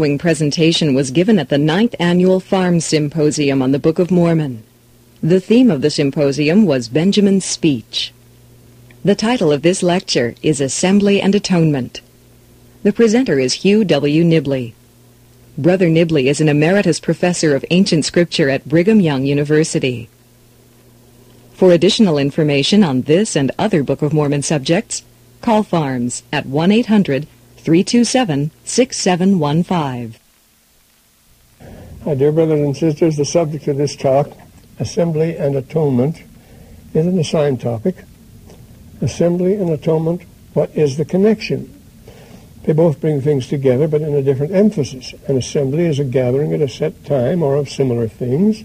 following presentation was given at the ninth annual Farm Symposium on the Book of Mormon. The theme of the symposium was Benjamin's speech. The title of this lecture is Assembly and Atonement. The presenter is Hugh W. Nibley. Brother Nibley is an emeritus professor of ancient scripture at Brigham Young University. For additional information on this and other Book of Mormon subjects, call Farms at 1 800 327 6715. My dear brothers and sisters, the subject of this talk, Assembly and Atonement, is an assigned topic. Assembly and Atonement, what is the connection? They both bring things together, but in a different emphasis. An assembly is a gathering at a set time or of similar things.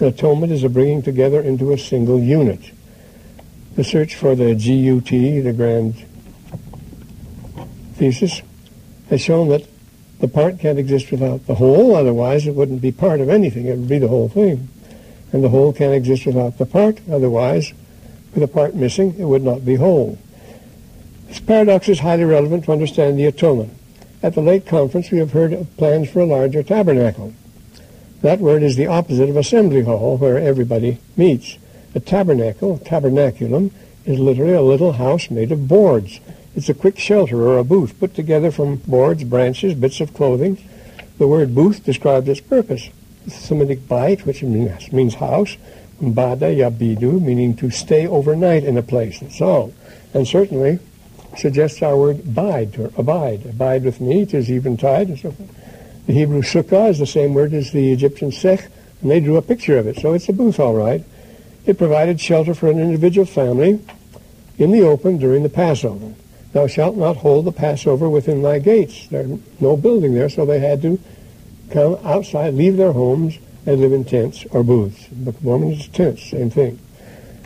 An atonement is a bringing together into a single unit. The search for the GUT, the grand thesis, has shown that the part can't exist without the whole, otherwise it wouldn't be part of anything, it would be the whole thing. And the whole can't exist without the part, otherwise, with a part missing, it would not be whole. This paradox is highly relevant to understand the atonement. At the late conference, we have heard of plans for a larger tabernacle. That word is the opposite of assembly hall, where everybody meets. A tabernacle, tabernaculum, is literally a little house made of boards. It's a quick shelter or a booth put together from boards, branches, bits of clothing. The word booth describes its purpose. The Semitic bite, which means house, bada yabidu, meaning to stay overnight in a place. That's all. And certainly suggests our word bide, or abide. Abide with me, it is eventide, and so forth. The Hebrew sukkah is the same word as the Egyptian sech, and they drew a picture of it. So it's a booth, all right. It provided shelter for an individual family in the open during the Passover. Thou shalt not hold the Passover within thy gates. There's no building there, so they had to come outside, leave their homes, and live in tents or booths. The of Mormon is tents, same thing.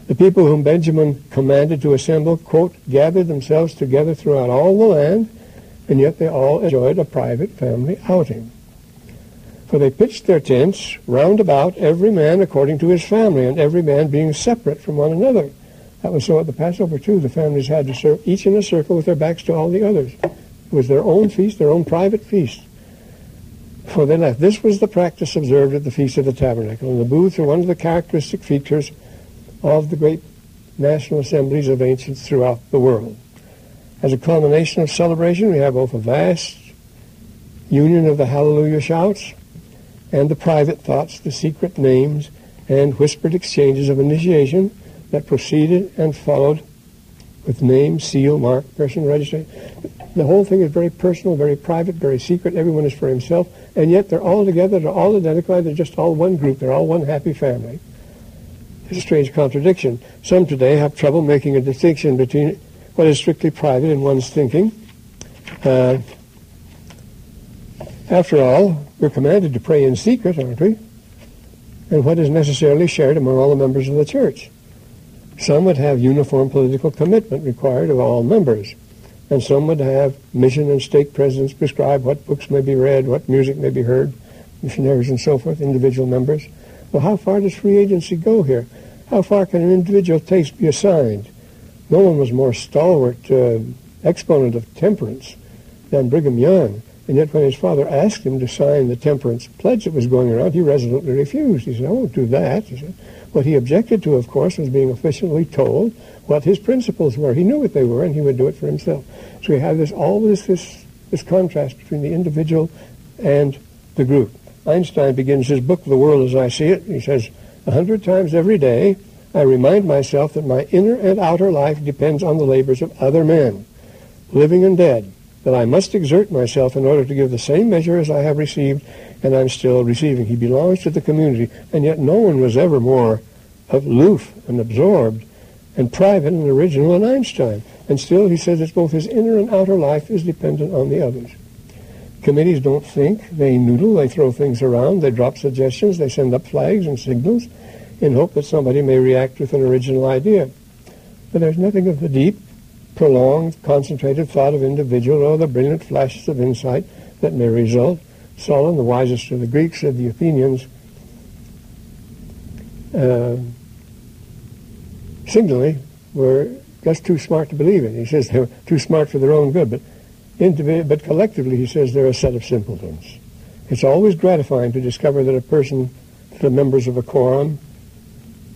The people whom Benjamin commanded to assemble, quote, gathered themselves together throughout all the land, and yet they all enjoyed a private family outing. For they pitched their tents round about, every man according to his family, and every man being separate from one another. That was so at the Passover, too. The families had to serve each in a circle with their backs to all the others. It was their own feast, their own private feast. For they left. This was the practice observed at the Feast of the Tabernacle. And the booths are one of the characteristic features of the great national assemblies of ancients throughout the world. As a culmination of celebration, we have both a vast union of the hallelujah shouts and the private thoughts, the secret names, and whispered exchanges of initiation that proceeded and followed with name, seal, mark, person registration. The whole thing is very personal, very private, very secret. Everyone is for himself, and yet they're all together. They're all identified. They're just all one group. They're all one happy family. It's a strange contradiction. Some today have trouble making a distinction between what is strictly private in one's thinking. Uh, after all, we're commanded to pray in secret, aren't we? And what is necessarily shared among all the members of the church. Some would have uniform political commitment required of all members, and some would have mission and stake presidents prescribe what books may be read, what music may be heard, missionaries and so forth, individual members. Well, how far does free agency go here? How far can an individual taste be assigned? No one was more stalwart uh, exponent of temperance than Brigham Young. And yet when his father asked him to sign the temperance pledge that was going around, he resolutely refused. He said, I won't do that. He said, what he objected to, of course, was being officially told what his principles were. He knew what they were, and he would do it for himself. So we have this always this this contrast between the individual and the group. Einstein begins his book, The World as I See It. He says, a hundred times every day, I remind myself that my inner and outer life depends on the labors of other men, living and dead, that I must exert myself in order to give the same measure as I have received and I'm still receiving. He belongs to the community, and yet no one was ever more aloof and absorbed and private and original than Einstein. And still, he says that both his inner and outer life is dependent on the others. Committees don't think, they noodle, they throw things around, they drop suggestions, they send up flags and signals in hope that somebody may react with an original idea. But there's nothing of the deep, prolonged, concentrated thought of individual or the brilliant flashes of insight that may result Solon, the wisest of the Greeks, said the Athenians uh, were just too smart to believe in. He says they were too smart for their own good, but but collectively, he says, they're a set of simpletons. It's always gratifying to discover that a person, the members of a quorum,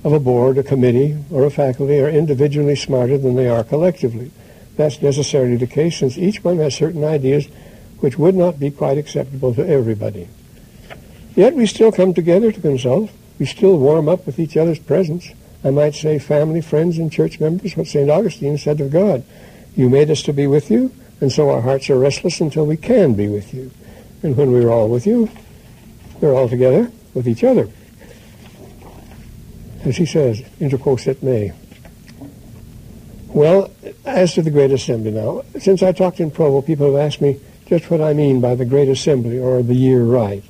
of a board, a committee, or a faculty are individually smarter than they are collectively. That's necessarily the case since each one has certain ideas which would not be quite acceptable to everybody. Yet we still come together to consult. We still warm up with each other's presence. I might say family, friends, and church members, what St. Augustine said of God. You made us to be with you, and so our hearts are restless until we can be with you. And when we're all with you, we're all together with each other. As he says, interquos et me. Well, as to the Great Assembly now, since I talked in Provo, people have asked me just what I mean by the Great Assembly or the year rite.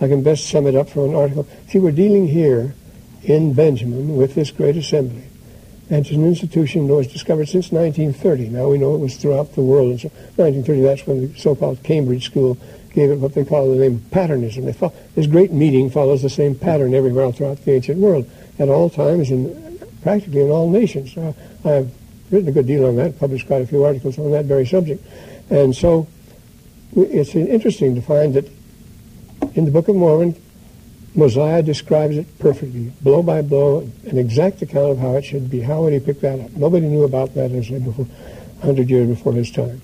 I can best sum it up from an article. See, we're dealing here in Benjamin with this Great Assembly. And it's an institution that was discovered since 1930. Now we know it was throughout the world. And so 1930, that's when the so-called Cambridge School gave it what they call the name patternism. They follow, this great meeting follows the same pattern everywhere throughout the ancient world, at all times and practically in all nations. Uh, I've written a good deal on that, published quite a few articles on that very subject. And so it's interesting to find that in the Book of Mormon, Mosiah describes it perfectly, blow by blow, an exact account of how it should be. How would he pick that up? Nobody knew about that, as I said before, 100 years before his time.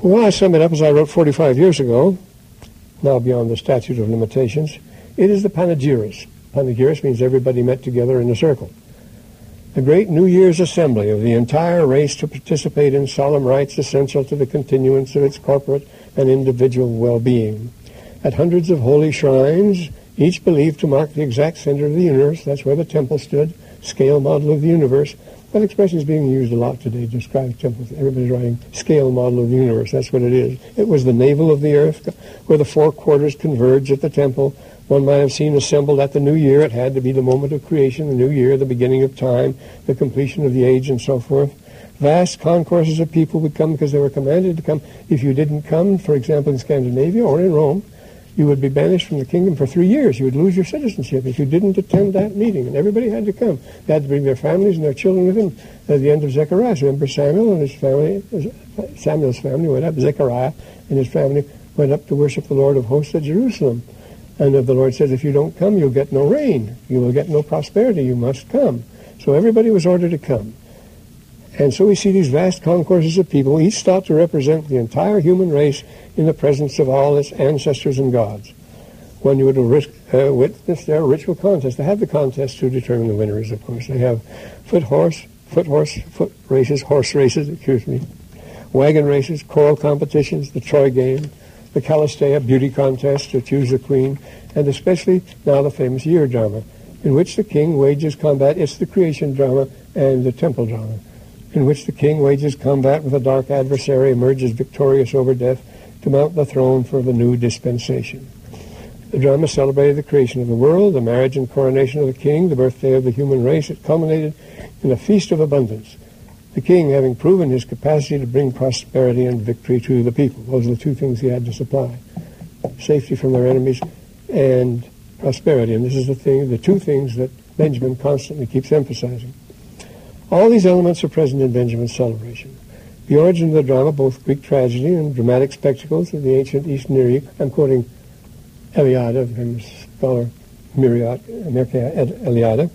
Well, I sum it up as I wrote 45 years ago, now beyond the statute of limitations. It is the Panegyris. Panegyris means everybody met together in a circle. The great New Year's assembly of the entire race to participate in solemn rites essential to the continuance of its corporate and individual well-being at hundreds of holy shrines, each believed to mark the exact center of the universe. That's where the temple stood, scale model of the universe. That expression is being used a lot today to describe temples. Everybody's writing scale model of the universe. That's what it is. It was the navel of the earth where the four quarters converge at the temple. One might have seen assembled at the new year. It had to be the moment of creation, the new year, the beginning of time, the completion of the age, and so forth. Vast concourses of people would come because they were commanded to come. If you didn't come, for example, in Scandinavia or in Rome, you would be banished from the kingdom for three years. You would lose your citizenship if you didn't attend that meeting. And everybody had to come. They had to bring their families and their children with them. At the end of Zechariah, remember Samuel and his family, Samuel's family went up, Zechariah and his family went up to worship the Lord of hosts at Jerusalem. And the Lord says, if you don't come, you'll get no rain. You will get no prosperity. You must come. So everybody was ordered to come. And so we see these vast concourses of people, each thought to represent the entire human race in the presence of all its ancestors and gods. When you would risk, uh, witness their ritual contest, they have the contest to determine the winners, of course. They have foot horse, foot horse, foot races, horse races, excuse me, wagon races, choral competitions, the Troy game, the Kallisteia beauty contest to choose a queen, and especially now the famous year drama, in which the king wages combat. It's the creation drama and the temple drama, in which the king wages combat with a dark adversary, emerges victorious over death, to mount the throne for the new dispensation. The drama celebrated the creation of the world, the marriage and coronation of the king, the birthday of the human race. It culminated in a feast of abundance. The king having proven his capacity to bring prosperity and victory to the people. Those are the two things he had to supply. Safety from their enemies and prosperity. And this is the thing, the two things that Benjamin constantly keeps emphasizing. All these elements are present in Benjamin's celebration. The origin of the drama, both Greek tragedy and dramatic spectacles of the ancient East Near East. I'm quoting Eliade, famous scholar Mircea, Eliade.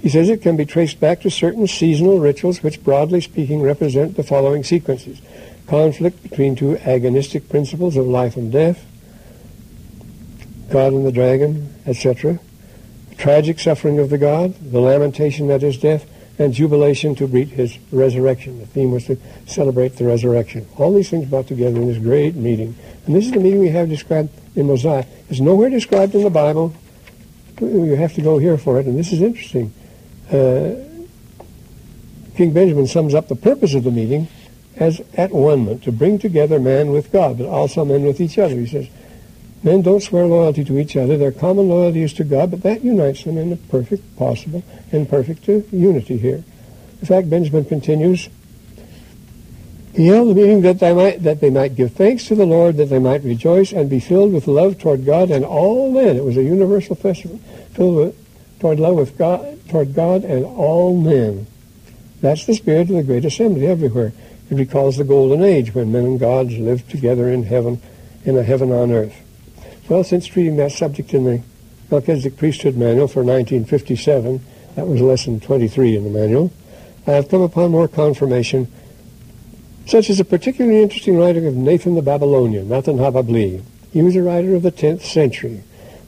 He says it can be traced back to certain seasonal rituals which, broadly speaking, represent the following sequences. Conflict between two agonistic principles of life and death, God and the dragon, etc. Tragic suffering of the God, the lamentation at his death, and jubilation to greet his resurrection. The theme was to celebrate the resurrection. All these things brought together in this great meeting. And this is the meeting we have described in Mosiah. It's nowhere described in the Bible. You have to go here for it. And this is interesting. Uh, King Benjamin sums up the purpose of the meeting as at one to bring together man with God, but also men with each other. He says, Men don't swear loyalty to each other. Their common loyalty is to God, but that unites them in a perfect possible and perfect unity here. In fact, Benjamin continues, he held the meeting that they might that they might give thanks to the Lord, that they might rejoice and be filled with love toward God and all men. It was a universal festival, filled with toward love with God toward God and all men. That's the spirit of the great assembly everywhere. It recalls the golden age when men and gods lived together in heaven, in a heaven on earth. Well, since treating that subject in the Melchizedek Priesthood Manual for 1957, that was lesson 23 in the manual, I have come upon more confirmation, such as a particularly interesting writing of Nathan the Babylonian, Nathan Hababli. He was a writer of the 10th century,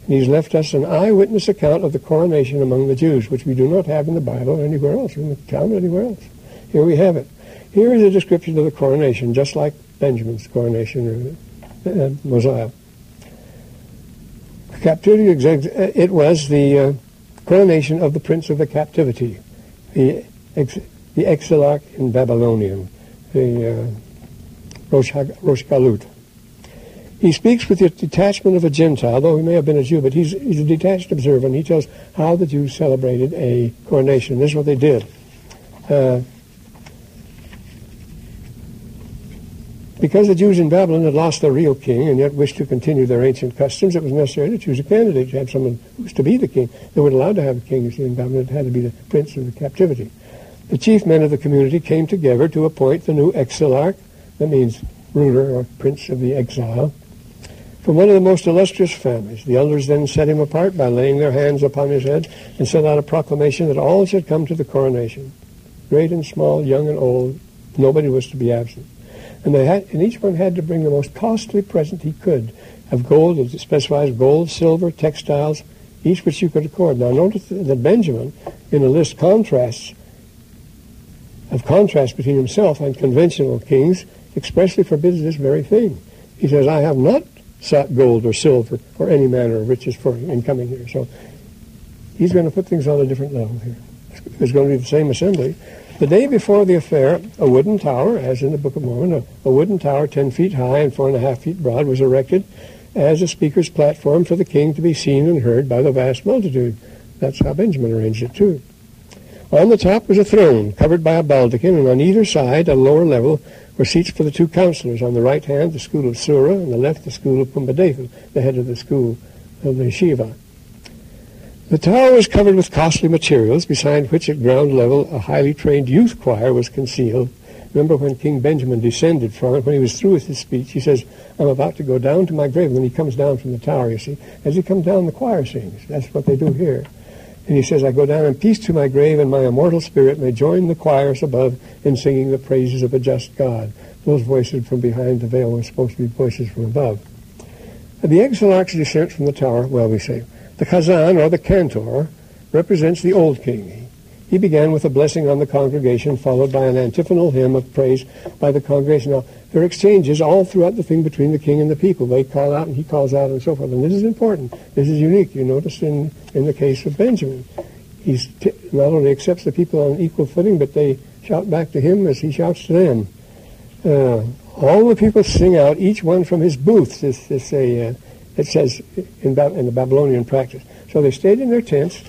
he's left us an eyewitness account of the coronation among the Jews, which we do not have in the Bible or anywhere else, in the town anywhere else. Here we have it. Here is a description of the coronation, just like Benjamin's coronation, uh, uh Mosiah. Captivity, it was the uh, coronation of the prince of the captivity, the, ex, the exilarch in Babylonian, the uh, Rosh, Rosh Galut. He speaks with the detachment of a Gentile, though he may have been a Jew, but he's, he's a detached observer, and he tells how the Jews celebrated a coronation. This is what they did. Uh, Because the Jews in Babylon had lost their real king and yet wished to continue their ancient customs, it was necessary to choose a candidate to have someone who was to be the king. They weren't allowed to have a king, in Babylon. It had to be the prince of the captivity. The chief men of the community came together to appoint the new exilarch, that means ruler or prince of the exile, from one of the most illustrious families. The elders then set him apart by laying their hands upon his head and sent out a proclamation that all should come to the coronation. Great and small, young and old, nobody was to be absent. And they had, and each one had to bring the most costly present he could of gold, as it specifies gold, silver, textiles, each which you could accord. Now notice that Benjamin, in a list contrasts, of contrast between himself and conventional kings, expressly forbids this very thing. He says, I have not sought gold or silver or any manner of riches for in coming here. So he's going to put things on a different level here. It's going to be the same assembly, the day before the affair, a wooden tower, as in the Book of Mormon, a, a wooden tower 10 feet high and four and a half feet broad was erected as a speaker's platform for the king to be seen and heard by the vast multitude. That's how Benjamin arranged it, too. On the top was a throne covered by a baldachin, and on either side, a lower level, were seats for the two counselors. On the right hand, the school of Sura, and the left, the school of Pumbedita, the head of the school of the Shiva. The tower was covered with costly materials, beside which at ground level a highly trained youth choir was concealed. Remember when King Benjamin descended from it, when he was through with his speech, he says, I'm about to go down to my grave. And then he comes down from the tower, you see. As he comes down, the choir sings. That's what they do here. And he says, I go down in peace to my grave, and my immortal spirit may join the choirs above in singing the praises of a just God. Those voices from behind the veil were supposed to be voices from above. The exilarch's descent from the tower, well, we say, the Chazan, or the cantor, represents the old king. He began with a blessing on the congregation, followed by an antiphonal hymn of praise by the congregation. Now, there are exchanges all throughout the thing between the king and the people. They call out and he calls out and so forth. And this is important. This is unique. You notice in, in the case of Benjamin. He t- not only accepts the people on equal footing, but they shout back to him as he shouts to them. Uh, all the people sing out, each one from his booth. This, this a, uh, it says in, in the Babylonian practice. So they stayed in their tents.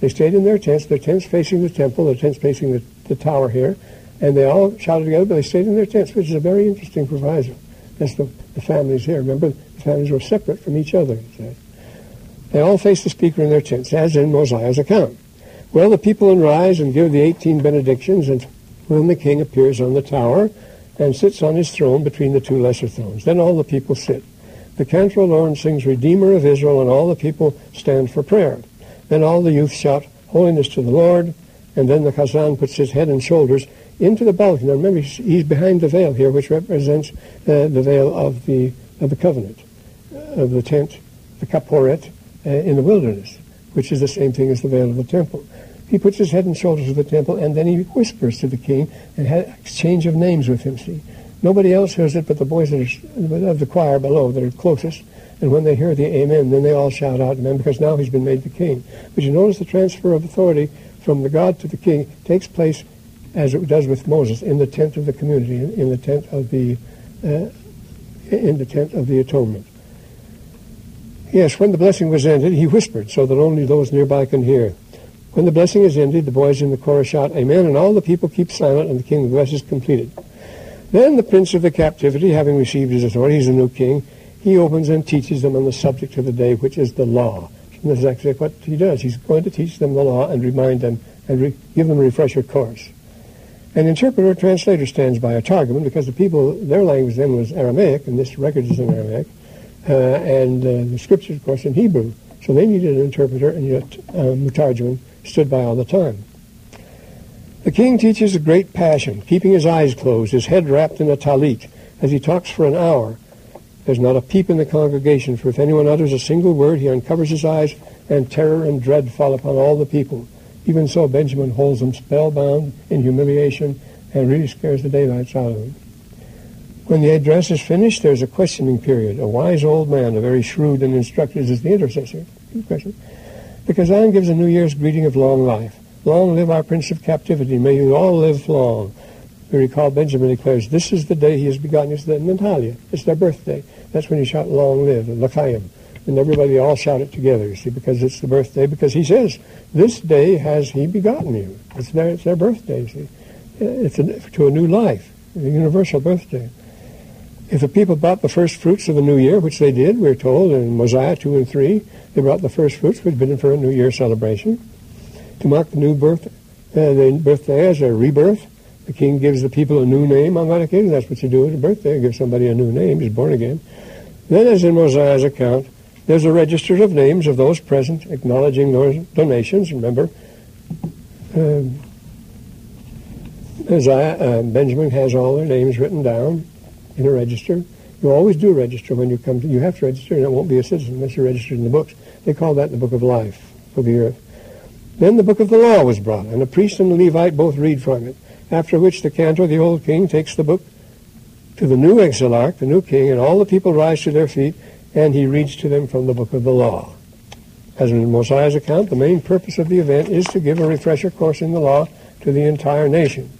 They stayed in their tents, their tents facing the temple, their tents facing the, the tower here, and they all shouted together, but they stayed in their tents, which is a very interesting proviso. That's the, the families here. Remember, the families were separate from each other. They all faced the speaker in their tents, as in Mosiah's account. Well, the people rise and give the 18 benedictions, and when the king appears on the tower and sits on his throne between the two lesser thrones, then all the people sit. The cantor alone sings Redeemer of Israel, and all the people stand for prayer. Then all the youth shout, Holiness to the Lord, and then the Chazan puts his head and shoulders into the balcony. Now remember, he's behind the veil here, which represents uh, the veil of the, of the covenant, uh, of the tent, the kaporet, uh, in the wilderness, which is the same thing as the veil of the temple. He puts his head and shoulders to the temple, and then he whispers to the king and has exchange of names with him. See, Nobody else hears it but the boys that are, of the choir below that are closest. And when they hear the amen, then they all shout out amen because now he's been made the king. But you notice the transfer of authority from the God to the king takes place as it does with Moses in the tent of the community, in, the tent of the uh, in the tent of the atonement. Yes, when the blessing was ended, he whispered so that only those nearby can hear. When the blessing is ended, the boys in the chorus shout, Amen, and all the people keep silent, and the king blesses completed. Then the prince of the captivity, having received his authority, he's a new king, he opens and teaches them on the subject of the day, which is the law. And this is actually what he does. He's going to teach them the law and remind them and re- give them a refresher course. An interpreter or translator stands by a targuman because the people, their language then was Aramaic, and this record is in Aramaic, uh, and uh, the scriptures, of course, in Hebrew. So they needed an interpreter, and yet uh, Mutarjuman stood by all the time. The king teaches a great passion, keeping his eyes closed, his head wrapped in a talit, as he talks for an hour. There's not a peep in the congregation, for if anyone utters a single word, he uncovers his eyes, and terror and dread fall upon all the people. Even so, Benjamin holds them spellbound in humiliation and really scares the daylights out of them. When the address is finished, there's a questioning period. A wise old man, a very shrewd and instructed, is the intercessor. The Chazan gives a New Year's greeting of long life. Long live our Prince of Captivity. May you all live long. We recall Benjamin declares, this is the day he has begotten. It's the Natalia. It's their birthday. That's when he shout, long live, L'chaim. And everybody all shout it together, you see, because it's the birthday. Because he says, this day has he begotten you. It's their, it's their birthday, see. It's a, to a new life, a universal birthday. If the people brought the first fruits of the new year, which they did, we're told in Mosiah 2 and 3, they brought the first fruits, which had been for a new year celebration. To mark the new birth, uh, the birthday as a rebirth, the king gives the people a new name on that occasion. That's what you do at a birthday, give somebody a new name. He's born again. Then, as in Mosiah's account, there's a register of names of those present, acknowledging those donations. Remember, um, uh, Benjamin has all their names written down in a register. You always do register when you come to, you have to register and it won't be a citizen unless you're registered in the books. They call that the book of life of the earth. Then the book of the law was brought, and the priest and the Levite both read from it, after which the cantor, the old king, takes the book to the new exilarch, the new king, and all the people rise to their feet and he reads to them from the book of the law. As in Mosiah's account, the main purpose of the event is to give a refresher course in the law to the entire nation.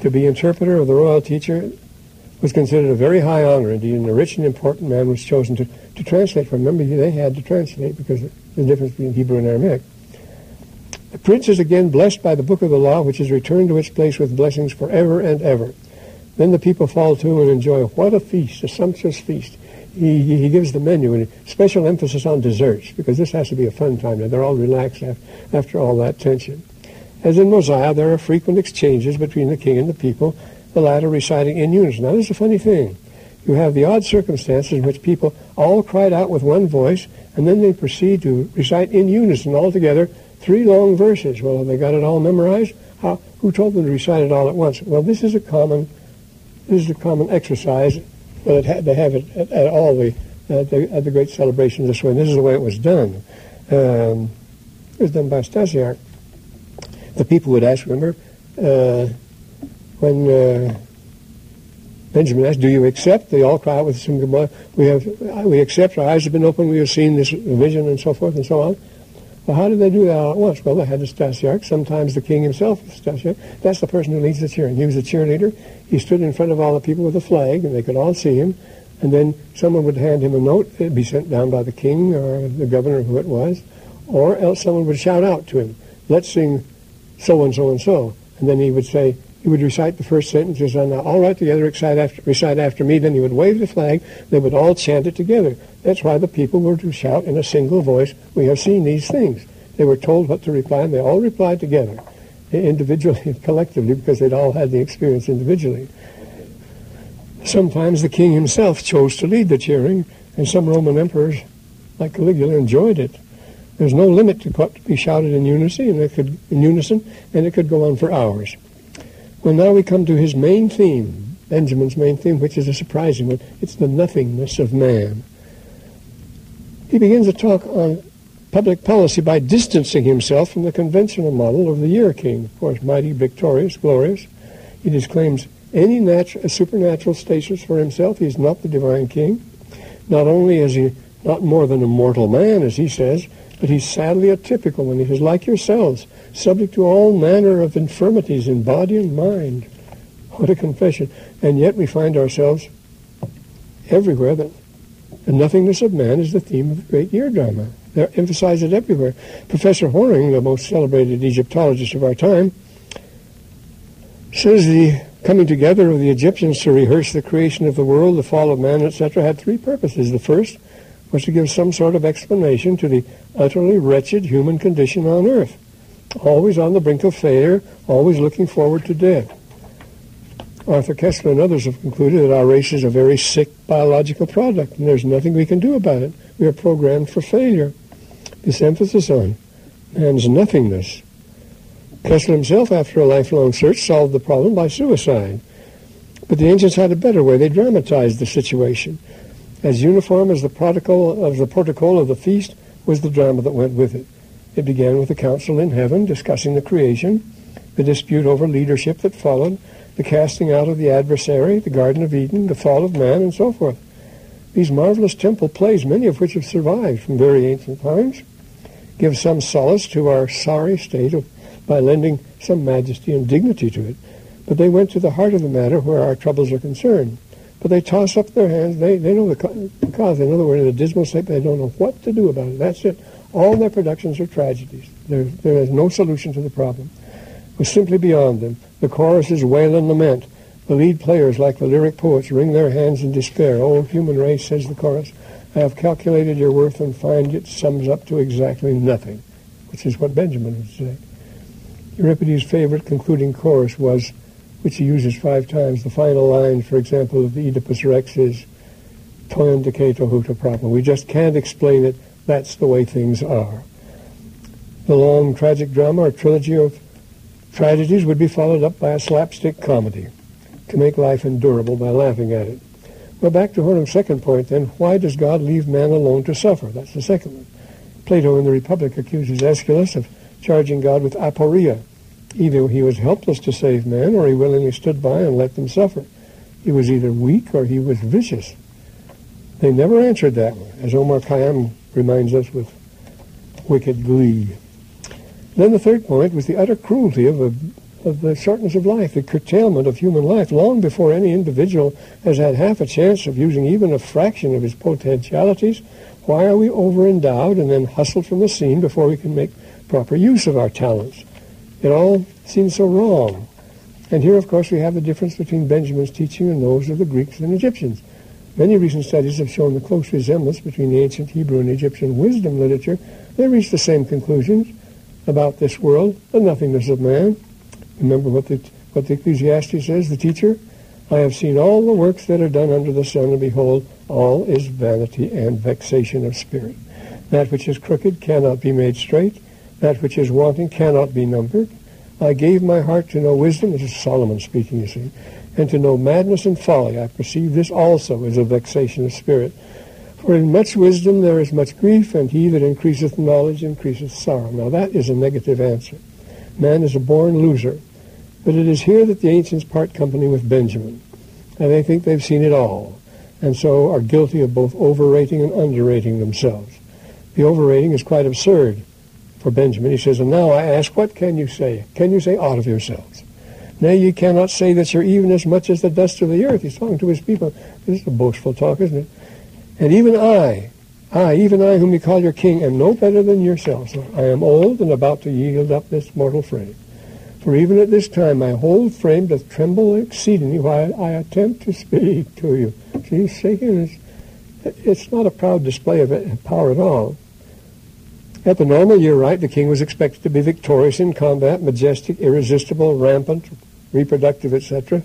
To be interpreter of the royal teacher was considered a very high honor. Indeed, and a rich and important man was chosen to, to translate. Remember, they had to translate because of the difference between Hebrew and Aramaic. The prince is again blessed by the book of the law, which is returned to its place with blessings forever and ever. Then the people fall to and enjoy what a feast, a sumptuous feast he, he gives the menu and special emphasis on desserts because this has to be a fun time. Now, they're all relaxed after all that tension. As in Mosiah, there are frequent exchanges between the king and the people, the latter reciting in unison. Now, this is a funny thing. You have the odd circumstances in which people all cried out with one voice, and then they proceed to recite in unison all together three long verses. Well, have they got it all memorized? How, who told them to recite it all at once? Well, this is a common, this is a common exercise well, it had to have it at, at all the the at the great celebrations this way. And this is the way it was done. Um, it was done by Stasiarch. The people would ask, remember, uh, when uh, Benjamin asked, "Do you accept?" They all cry out with some We have, we accept. Our eyes have been opened. We have seen this vision, and so forth, and so on. Well, how did they do that all at once? Well, they had the Stasiarch. Sometimes the king himself was Stasiarch. That's the person who leads the cheering. He was the cheerleader. He stood in front of all the people with a flag, and they could all see him. And then someone would hand him a note. It'd be sent down by the king or the governor, who it was. Or else someone would shout out to him, let's sing so-and-so and so. And then he would say, he would recite the first sentences and uh, all right together, recite after, recite after me. Then he would wave the flag. They would all chant it together. That's why the people were to shout in a single voice, we have seen these things. They were told what to reply, and they all replied together, individually and collectively, because they'd all had the experience individually. Sometimes the king himself chose to lead the cheering, and some Roman emperors, like Caligula, enjoyed it. There's no limit to what could be shouted in unison, and it could in unison, and it could go on for hours. Well, now we come to his main theme, Benjamin's main theme, which is a surprising one. It's the nothingness of man. He begins to talk on public policy by distancing himself from the conventional model of the year king, of course, mighty, victorious, glorious. He disclaims any natural, supernatural status for himself. He is not the divine king. Not only is he not more than a mortal man, as he says, but he's sadly a typical one. He is like yourselves, subject to all manner of infirmities in body and mind. What a confession. And yet we find ourselves everywhere that the nothingness of man is the theme of the great year drama. They emphasize it everywhere. Professor Hornung, the most celebrated Egyptologist of our time, says the coming together of the Egyptians to rehearse the creation of the world, the fall of man, etc., had three purposes. The first was to give some sort of explanation to the utterly wretched human condition on earth, always on the brink of failure, always looking forward to death. Arthur Koestler and others have concluded that our race is a very sick biological product, and there's nothing we can do about it. We are programmed for failure. This emphasis on man's nothingness. Koestler himself, after a lifelong search, solved the problem by suicide. But the ancients had a better way. They dramatized the situation. As uniform as the protocol of the protocol of the feast was the drama that went with it. It began with the council in heaven discussing the creation, the dispute over leadership that followed, the casting out of the adversary, the Garden of Eden, the fall of man, and so forth. These marvelous temple plays, many of which have survived from very ancient times, give some solace to our sorry state of, by lending some majesty and dignity to it. But they went to the heart of the matter where our troubles are concerned. But they toss up their hands. They, they know the cause. In other words, in a dismal state, they don't know what to do about it. That's it. All their productions are tragedies. There, there is no solution to the problem. We're simply beyond them. The choruses wail and lament. The lead players, like the lyric poets, wring their hands in despair. Oh, human race, says the chorus, I have calculated your worth and find it sums up to exactly nothing, which is what Benjamin would say. Euripides' favorite concluding chorus was, which he uses five times, the final line, for example, of the Oedipus Rex is, Toyon decato huta proper. We just can't explain it. That's the way things are. The long tragic drama or trilogy of tragedies would be followed up by a slapstick comedy to make life endurable by laughing at it. Well, back to Hornung's second point then, why does God leave man alone to suffer? That's the second one. Plato in the Republic accuses Aeschylus of charging God with aporia. Either he was helpless to save man or he willingly stood by and let them suffer. He was either weak or he was vicious. They never answered that one, as Omar Khayyam reminds us with wicked glee. Then the third point was the utter cruelty of, a, of the shortness of life, the curtailment of human life, long before any individual has had half a chance of using even a fraction of his potentialities. Why are we over-endowed and then hustled from the scene before we can make proper use of our talents? It all seems so wrong. And here, of course, we have the difference between Benjamin's teaching and those of the Greeks and Egyptians. Many recent studies have shown the close resemblance between the ancient Hebrew and Egyptian wisdom literature. They reach the same conclusions about this world, the nothingness of man. Remember what the, what the Ecclesiastes says, the teacher? I have seen all the works that are done under the sun, and behold, all is vanity and vexation of spirit. That which is crooked cannot be made straight. That which is wanting cannot be numbered. I gave my heart to know wisdom. This is Solomon speaking, you see. And to know madness and folly. I perceive this also is a vexation of spirit. For in much wisdom there is much grief, and he that increaseth knowledge increaseth sorrow. Now that is a negative answer. Man is a born loser. But it is here that the ancients part company with Benjamin. And they think they've seen it all, and so are guilty of both overrating and underrating themselves. The overrating is quite absurd for Benjamin. He says, And now I ask, what can you say? Can you say aught of yourselves? Nay, you cannot say that you're even as much as the dust of the earth. He's talking to his people. This is a boastful talk, isn't it? And even I, I, even I whom you call your king, am no better than yourselves. I am old and about to yield up this mortal frame. For even at this time my whole frame doth tremble exceedingly while I attempt to speak to you. See, he's shaking. It's, it's not a proud display of power at all. At the normal year rite, the king was expected to be victorious in combat, majestic, irresistible, rampant, reproductive, etc.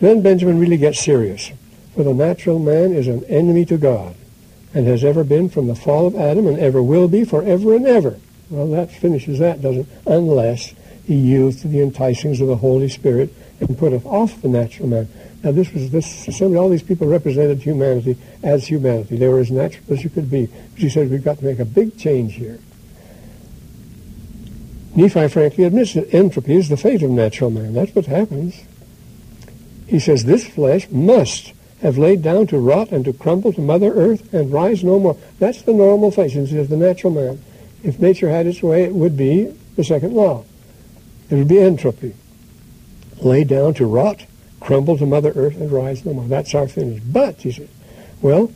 Then Benjamin really gets serious. For the natural man is an enemy to God and has ever been from the fall of Adam and ever will be forever and ever. Well, that finishes that, doesn't it? Unless he yields to the enticings of the Holy Spirit and putteth off the natural man. Now, this was this assembly. All these people represented humanity as humanity. They were as natural as you could be. But he said we've got to make a big change here. Nephi frankly admits that entropy is the fate of natural man. That's what happens. He says this flesh must have laid down to rot and to crumble to Mother Earth and rise no more. That's the normal phase, of the natural man. If nature had its way, it would be the second law. It would be entropy. Lay down to rot, crumble to Mother Earth, and rise no more. That's our finish. But, he said, well,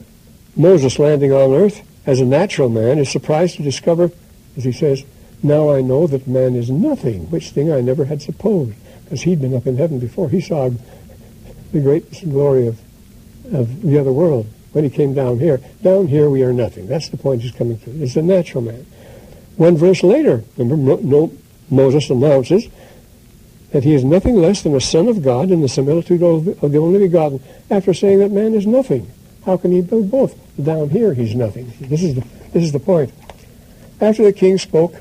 Moses landing on earth as a natural man is surprised to discover, as he says, now I know that man is nothing, which thing I never had supposed. Because he'd been up in heaven before. He saw the greatness and glory of of the other world when he came down here. Down here we are nothing. That's the point he's coming to. It's a natural man. One verse later, remember, no, Moses announces that he is nothing less than a son of God in the similitude of the, of the only begotten, after saying that man is nothing. How can he be both? Down here he's nothing. This is the, this is the point. After the king spoke,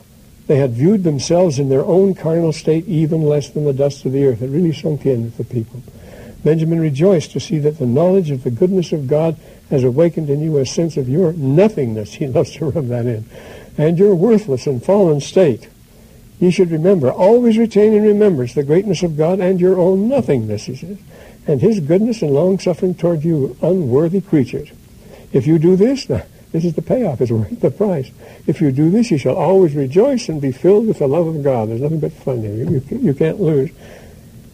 they had viewed themselves in their own carnal state even less than the dust of the earth. It really sunk in with the people. Benjamin rejoiced to see that the knowledge of the goodness of God has awakened in you a sense of your nothingness. He loves to rub that in. And your worthless and fallen state. You should remember, always retain in remembrance the greatness of God and your own nothingness, he says, and his goodness and long-suffering toward you unworthy creatures. If you do this, this is the payoff. It's worth the price. If you do this, you shall always rejoice and be filled with the love of God. There's nothing but fun here. You, you, you can't lose.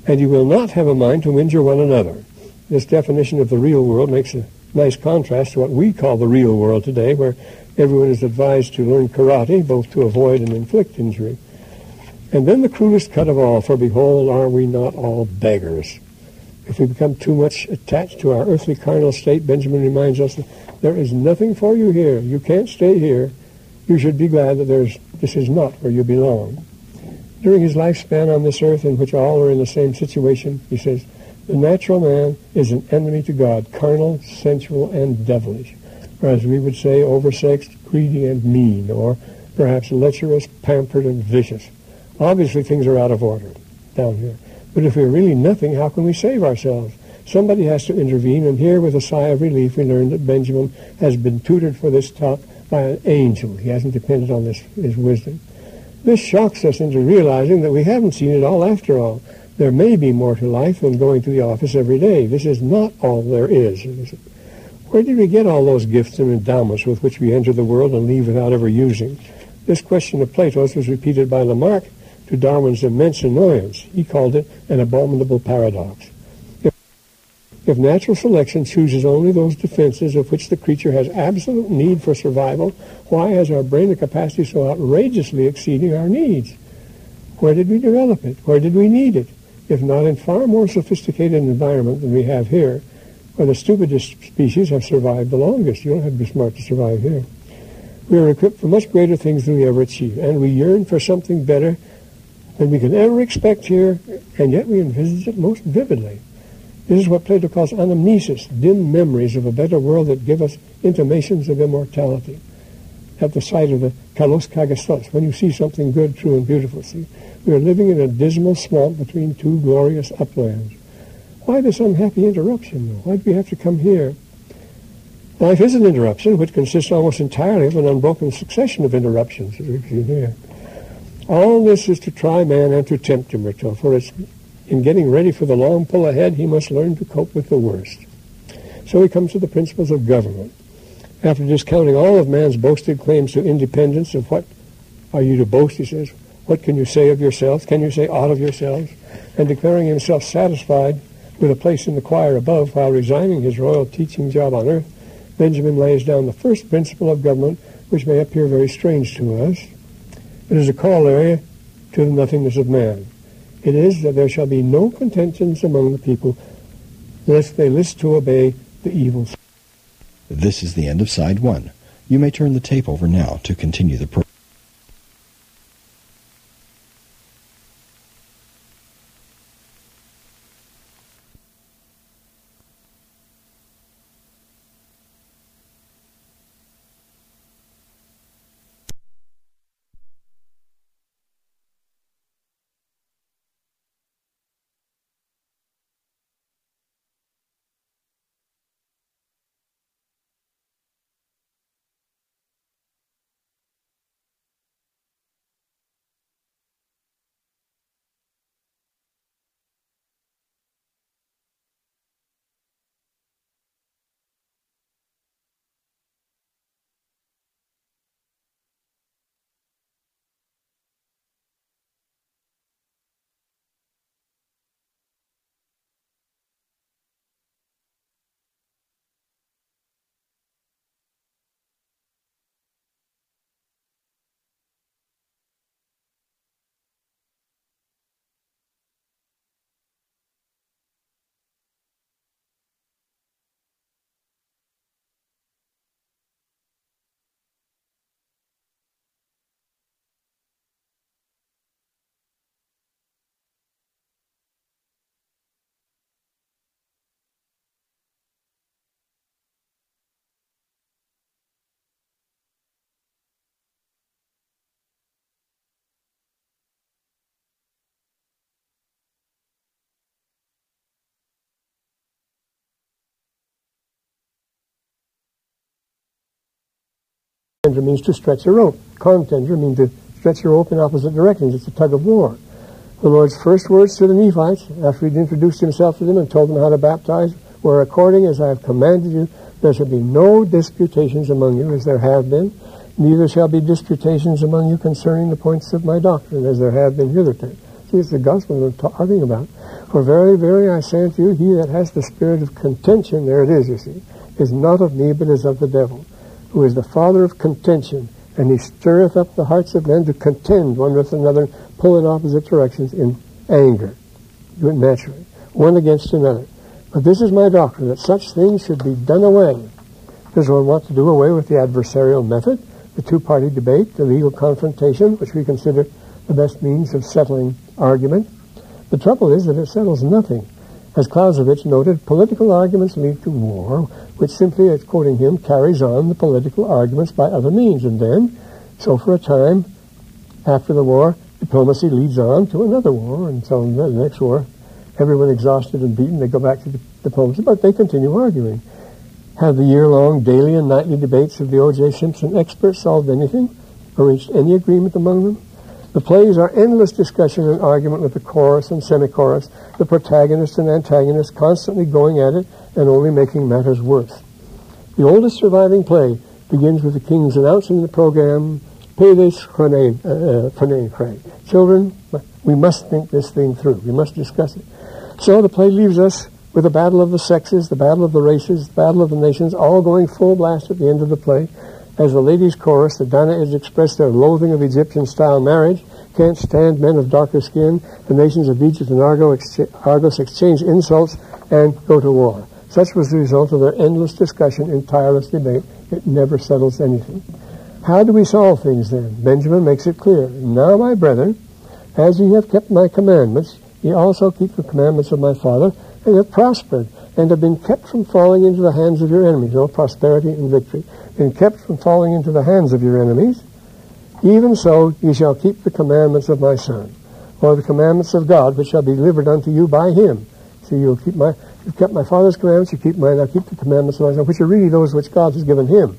And you will not have a mind to injure one another. This definition of the real world makes a nice contrast to what we call the real world today, where everyone is advised to learn karate, both to avoid and inflict injury. And then the cruelest cut of all, for behold, are we not all beggars? If we become too much attached to our earthly carnal state, Benjamin reminds us that there is nothing for you here. You can't stay here. You should be glad that there's, this is not where you belong. During his lifespan on this earth, in which all are in the same situation, he says, the natural man is an enemy to God, carnal, sensual, and devilish. Or as we would say, oversexed, greedy, and mean, or perhaps lecherous, pampered, and vicious. Obviously, things are out of order down here. But if we're really nothing, how can we save ourselves? Somebody has to intervene, and here, with a sigh of relief, we learn that Benjamin has been tutored for this talk by an angel. He hasn't depended on this, his wisdom. This shocks us into realizing that we haven't seen it all after all. There may be more to life than going to the office every day. This is not all there is. Where did we get all those gifts and endowments with which we enter the world and leave without ever using? This question of Plato's was repeated by Lamarck to Darwin's immense annoyance. He called it an abominable paradox. If, if natural selection chooses only those defenses of which the creature has absolute need for survival, why has our brain a capacity so outrageously exceeding our needs? Where did we develop it? Where did we need it? If not in far more sophisticated environment than we have here, where the stupidest species have survived the longest. You don't have to be smart to survive here. We are equipped for much greater things than we ever achieve, and we yearn for something better than we can ever expect here, and yet we envisage it most vividly. This is what Plato calls anamnesis, dim memories of a better world that give us intimations of immortality. At the sight of the kalos kagathos, when you see something good, true, and beautiful, see, we are living in a dismal swamp between two glorious uplands. Why this unhappy interruption, though? Why do we have to come here? Life is an interruption, which consists almost entirely of an unbroken succession of interruptions, as we've seen here. All this is to try man and to tempt him, Rachel, for it's in getting ready for the long pull ahead, he must learn to cope with the worst. So he comes to the principles of government. After discounting all of man's boasted claims to independence, of what are you to boast, he says, what can you say of yourselves? Can you say aught of yourselves? And declaring himself satisfied with a place in the choir above while resigning his royal teaching job on earth, Benjamin lays down the first principle of government, which may appear very strange to us, it is a corollary to the nothingness of man. It is that there shall be no contentions among the people, lest they list to obey the evils. This is the end of side one. You may turn the tape over now to continue the program. Tender means to stretch a rope. Contender means to stretch a rope in opposite directions. It's a tug of war. The Lord's first words to the Nephites, after he'd introduced himself to them and told them how to baptize, were, According as I have commanded you, there shall be no disputations among you, as there have been, neither shall be disputations among you concerning the points of my doctrine, as there have been hitherto. See, it's the gospel we're talking about. For very, very, I say unto you, he that has the spirit of contention, there it is, you see, is not of me, but is of the devil, who is the father of contention, and he stirreth up the hearts of men to contend one with another, pull in opposite directions in anger. Do naturally, one against another. But this is my doctrine, that such things should be done away. Does one want to do away with the adversarial method, the two-party debate, the legal confrontation, which we consider the best means of settling argument? The trouble is that it settles nothing. As Clausewitz noted, political arguments lead to war, which simply, as quoting him, carries on the political arguments by other means. And then, so for a time, after the war, diplomacy leads on to another war, and so the next war, everyone exhausted and beaten, they go back to the diplomacy, but they continue arguing. Have the year-long daily and nightly debates of the O.J. Simpson experts solved anything or reached any agreement among them? The plays are endless discussion and argument with the chorus and semi-chorus, the protagonist and antagonist constantly going at it and only making matters worse. The oldest surviving play begins with the king's announcing the program, Pedes Chronae uh, uh, Children, we must think this thing through. We must discuss it. So the play leaves us with the battle of the sexes, the battle of the races, the battle of the nations, all going full blast at the end of the play as the ladies' chorus, the Danaans express their loathing of Egyptian-style marriage, can't stand men of darker skin, the nations of Egypt and Argos exchange insults and go to war. Such was the result of their endless discussion and tireless debate. It never settles anything. How do we solve things then? Benjamin makes it clear. Now, my brethren, as ye have kept my commandments, ye also keep the commandments of my father, and have prospered, and have been kept from falling into the hands of your enemies. No prosperity and victory and kept from falling into the hands of your enemies, even so ye shall keep the commandments of my Son, or the commandments of God, which shall be delivered unto you by him. See, you'll keep my, you've kept my Father's commandments, you keep mine, now keep the commandments of my Son, which are really those which God has given him.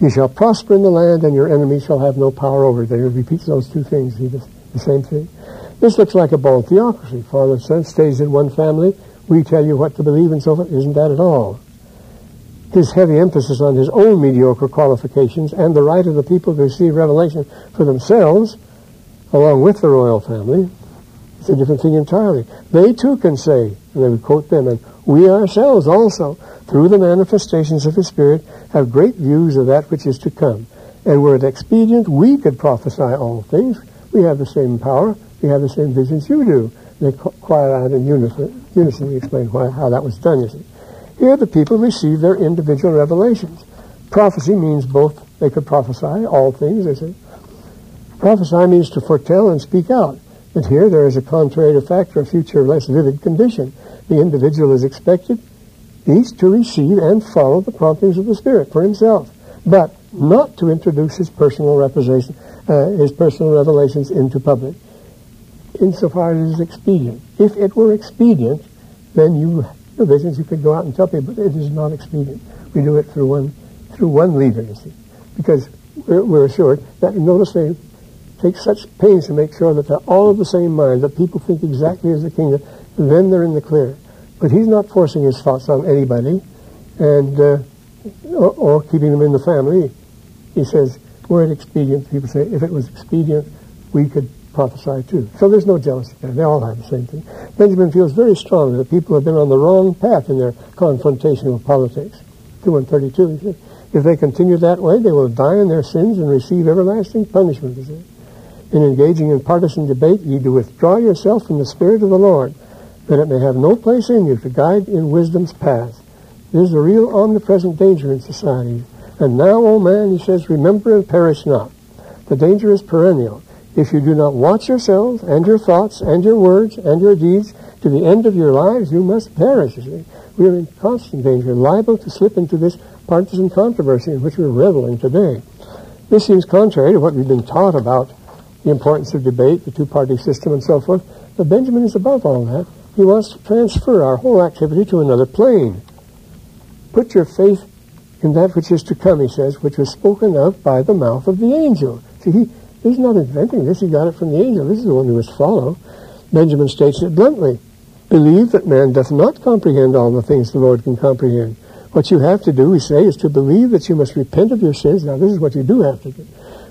You shall prosper in the land, and your enemies shall have no power over it. He repeats those two things, the same thing. This looks like a bold theocracy. Father and Son stays in one family. We tell you what to believe and so forth. Isn't that at all? his heavy emphasis on his own mediocre qualifications and the right of the people to receive revelation for themselves, along with the royal family, it's a different thing entirely. They too can say, and they would quote them, and we ourselves also, through the manifestations of his Spirit, have great views of that which is to come. And were it expedient, we could prophesy all things. We have the same power. We have the same visions you do. They quiet out in unison, unison explain why, how that was done, you see. Here the people receive their individual revelations. Prophecy means both, they could prophesy all things, they say. Prophesy means to foretell and speak out. But here there is a contrary fact or a future less vivid condition. The individual is expected each to receive and follow the promptings of the Spirit for himself, but not to introduce his personal uh, his personal revelations into public, insofar as it is expedient. If it were expedient, then you visions, you could go out and tell people, but it is not expedient. We do it through one, through one leader, you see, because we're, we're assured that, notice they take such pains to make sure that they're all of the same mind, that people think exactly as the king, then they're in the clear. But he's not forcing his thoughts on anybody, and uh, or, or, keeping them in the family. He says, were it expedient, people say, if it was expedient, we could prophesy too. So there's no jealousy there. They all have the same thing. Benjamin feels very strongly that people have been on the wrong path in their confrontation with politics. 2132, he said, if they continue that way, they will die in their sins and receive everlasting punishment. In engaging in partisan debate, ye do withdraw yourself from the Spirit of the Lord, that it may have no place in you to guide in wisdom's path. There's a real omnipresent danger in society. And now, O man, he says, remember and perish not. The danger is perennial. If you do not watch yourselves and your thoughts and your words and your deeds to the end of your lives, you must perish. We are in constant danger, liable to slip into this partisan controversy in which we're reveling today. This seems contrary to what we've been taught about the importance of debate, the two-party system, and so forth. But Benjamin is above all that. He wants to transfer our whole activity to another plane. Put your faith in that which is to come, he says, which was spoken of by the mouth of the angel. See, he, he's not inventing this. He got it from the angel. This is the one who must follow. Benjamin states it bluntly. Believe that man doth not comprehend all the things the Lord can comprehend. What you have to do, we say, is to believe that you must repent of your sins. Now, this is what you do have to do.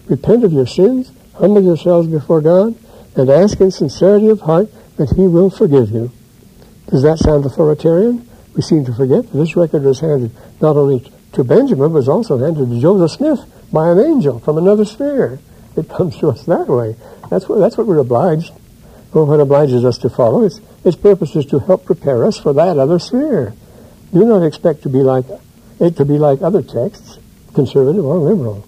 Repent of your sins, humble yourselves before God, and ask in sincerity of heart that he will forgive you. Does that sound authoritarian? We seem to forget that this record was handed not only to Benjamin, but was also handed to Joseph Smith by an angel from another sphere. It comes to us that way. That's what, that's what we're obliged, or what obliges us to follow. Its, its purpose is to help prepare us for that other sphere. Do not expect to be like it to be like other texts, conservative or liberal.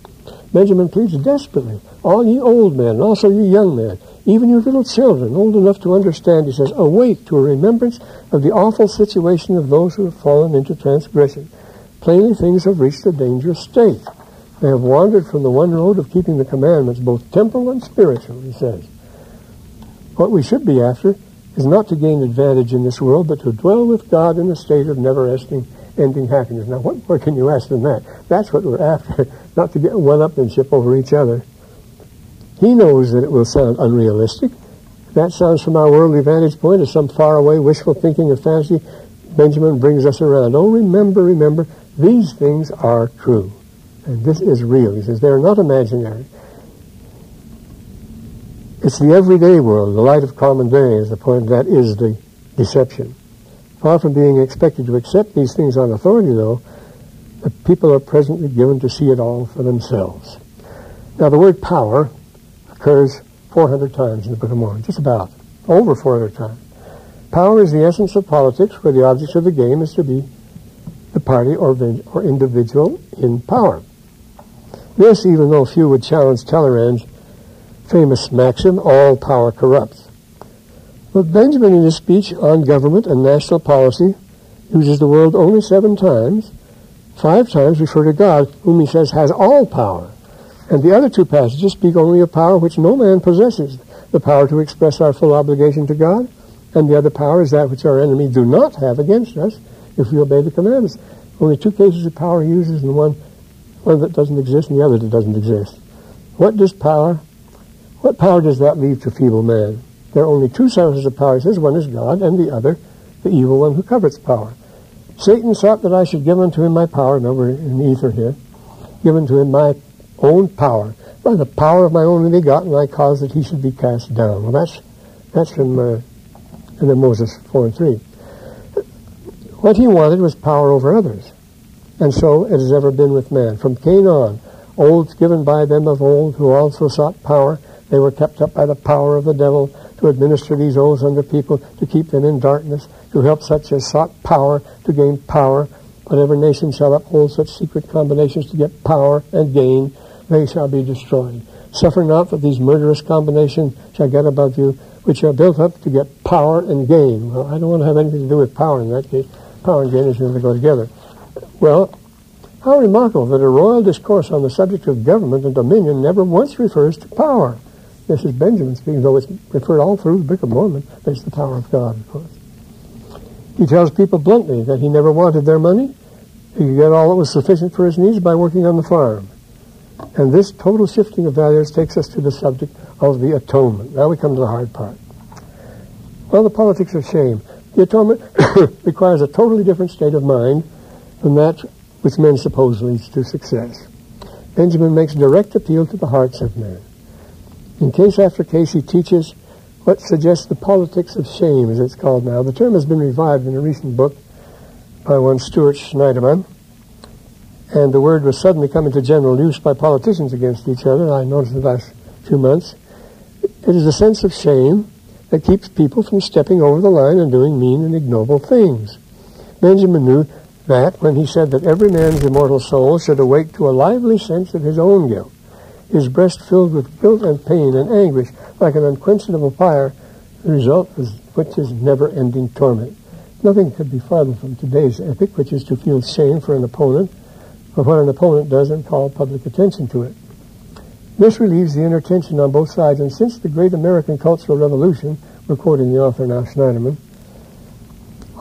Benjamin pleads desperately, all ye old men, also ye young men, even your little children, old enough to understand, he says, awake to a remembrance of the awful situation of those who have fallen into transgression. Plainly things have reached a dangerous state. They have wandered from the one road of keeping the commandments, both temporal and spiritual, he says. What we should be after is not to gain advantage in this world, but to dwell with God in a state of never-ending ending happiness. Now, what more can you ask than that? That's what we're after, not to get one-upmanship over each other. He knows that it will sound unrealistic. That sounds from our worldly vantage point as some faraway wishful thinking or fantasy. Benjamin brings us around. Oh, remember, remember, these things are true. And this is real. He says they're not imaginary. It's the everyday world, the light of common day is the point. That is the deception. Far from being expected to accept these things on authority, though, the people are presently given to see it all for themselves. Now, the word power occurs 400 times in the Book of Mormon, just about, over 400 times. Power is the essence of politics, where the object of the game is to be the party or, or individual in power. This, even though few would challenge Talleyrand's famous maxim, all power corrupts. But Benjamin, in his speech on government and national policy, uses the word only seven times. Five times refer to God, whom he says has all power. And the other two passages speak only of power which no man possesses, the power to express our full obligation to God, and the other power is that which our enemies do not have against us if we obey the commandments. Only two cases of power he uses, and one, one that doesn't exist and the other that doesn't exist. What does power what power does that leave to feeble man? There are only two sources of power, he says. One is God, and the other, the evil one who covets power. Satan sought that I should give unto him my power. Remember in ether here. Give unto him my own power. By the power of my only begotten, I caused that he should be cast down. Well, that's, that's from uh, then Moses 4 and 3. What he wanted was power over others. And so it has ever been with man. From Cain on, oaths given by them of old who also sought power they were kept up by the power of the devil to administer these oaths unto people, to keep them in darkness, to help such as sought power to gain power. Whatever nation shall uphold such secret combinations to get power and gain, they shall be destroyed. Suffer not that these murderous combinations shall get above you, which are built up to get power and gain. Well, I don't want to have anything to do with power in that case. Power and gain is going to go together. Well, how remarkable that a royal discourse on the subject of government and dominion never once refers to power. This is Benjamin speaking, though it's referred all through the Book of Mormon. It's the power of God, of course. He tells people bluntly that he never wanted their money. He could get all that was sufficient for his needs by working on the farm. And this total shifting of values takes us to the subject of the atonement. Now we come to the hard part. Well, the politics of shame. The atonement requires a totally different state of mind from that which men suppose leads to success. Benjamin makes direct appeal to the hearts of men. In case after case, he teaches what suggests the politics of shame, as it's called now. The term has been revived in a recent book by one Stuart Schneiderman, and the word was suddenly come into general use by politicians against each other. I noticed in the last few months. It is a sense of shame that keeps people from stepping over the line and doing mean and ignoble things. Benjamin knew that when he said that every man's immortal soul should awake to a lively sense of his own guilt his breast filled with guilt and pain and anguish like an unquenchable fire, the result was which is never-ending torment. Nothing could be farther from today's epic, which is to feel shame for an opponent, for what an opponent does and call public attention to it. This relieves the inner tension on both sides, and since the great American Cultural Revolution, we're quoting the author now, Schneiderman,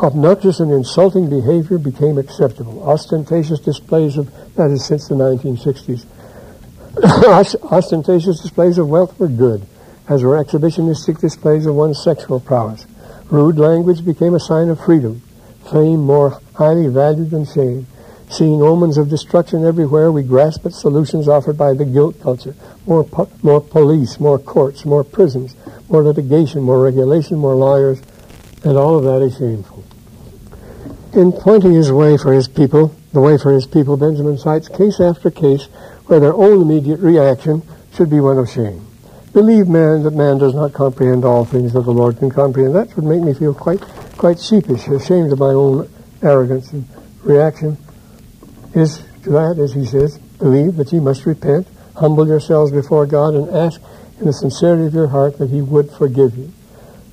Obnoxious and insulting behavior became acceptable. Ostentatious displays of, that is since the 1960s, ostentatious displays of wealth were good, as were exhibitionistic displays of one's sexual prowess. Rude language became a sign of freedom. Fame more highly valued than shame. Seeing omens of destruction everywhere, we grasp at solutions offered by the guilt culture. More, po- more police, more courts, more prisons, more litigation, more regulation, more lawyers, and all of that is shameful. In pointing his way for his people, the way for his people, Benjamin cites case after case where their own immediate reaction should be one of shame. Believe man that man does not comprehend all things that the Lord can comprehend. That would make me feel quite quite sheepish, ashamed of my own arrogance and reaction. Is to that, as he says, believe that ye must repent, humble yourselves before God, and ask in the sincerity of your heart that he would forgive you.